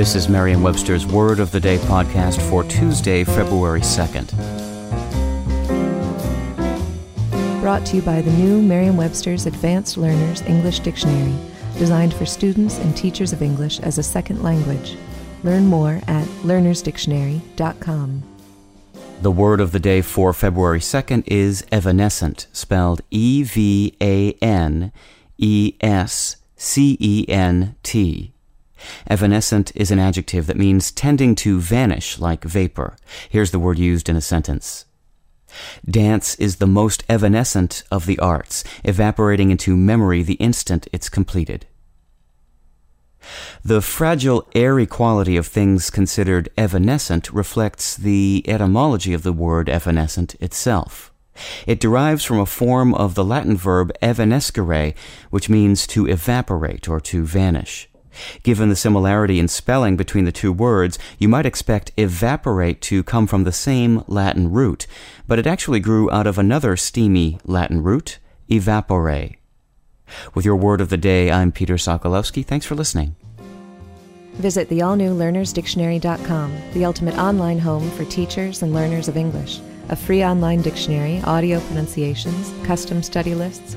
This is Merriam Webster's Word of the Day podcast for Tuesday, February 2nd. Brought to you by the new Merriam Webster's Advanced Learners English Dictionary, designed for students and teachers of English as a second language. Learn more at learnersdictionary.com. The word of the day for February 2nd is evanescent, spelled E V A N E S C E N T. Evanescent is an adjective that means tending to vanish like vapor. Here's the word used in a sentence. Dance is the most evanescent of the arts, evaporating into memory the instant it's completed. The fragile, airy quality of things considered evanescent reflects the etymology of the word evanescent itself. It derives from a form of the Latin verb evanescere, which means to evaporate or to vanish. Given the similarity in spelling between the two words, you might expect evaporate to come from the same Latin root, but it actually grew out of another steamy Latin root, evaporare. With your word of the day, I'm Peter Sokolowski. Thanks for listening. Visit the all new learnersdictionary.com, the ultimate online home for teachers and learners of English. A free online dictionary, audio pronunciations, custom study lists,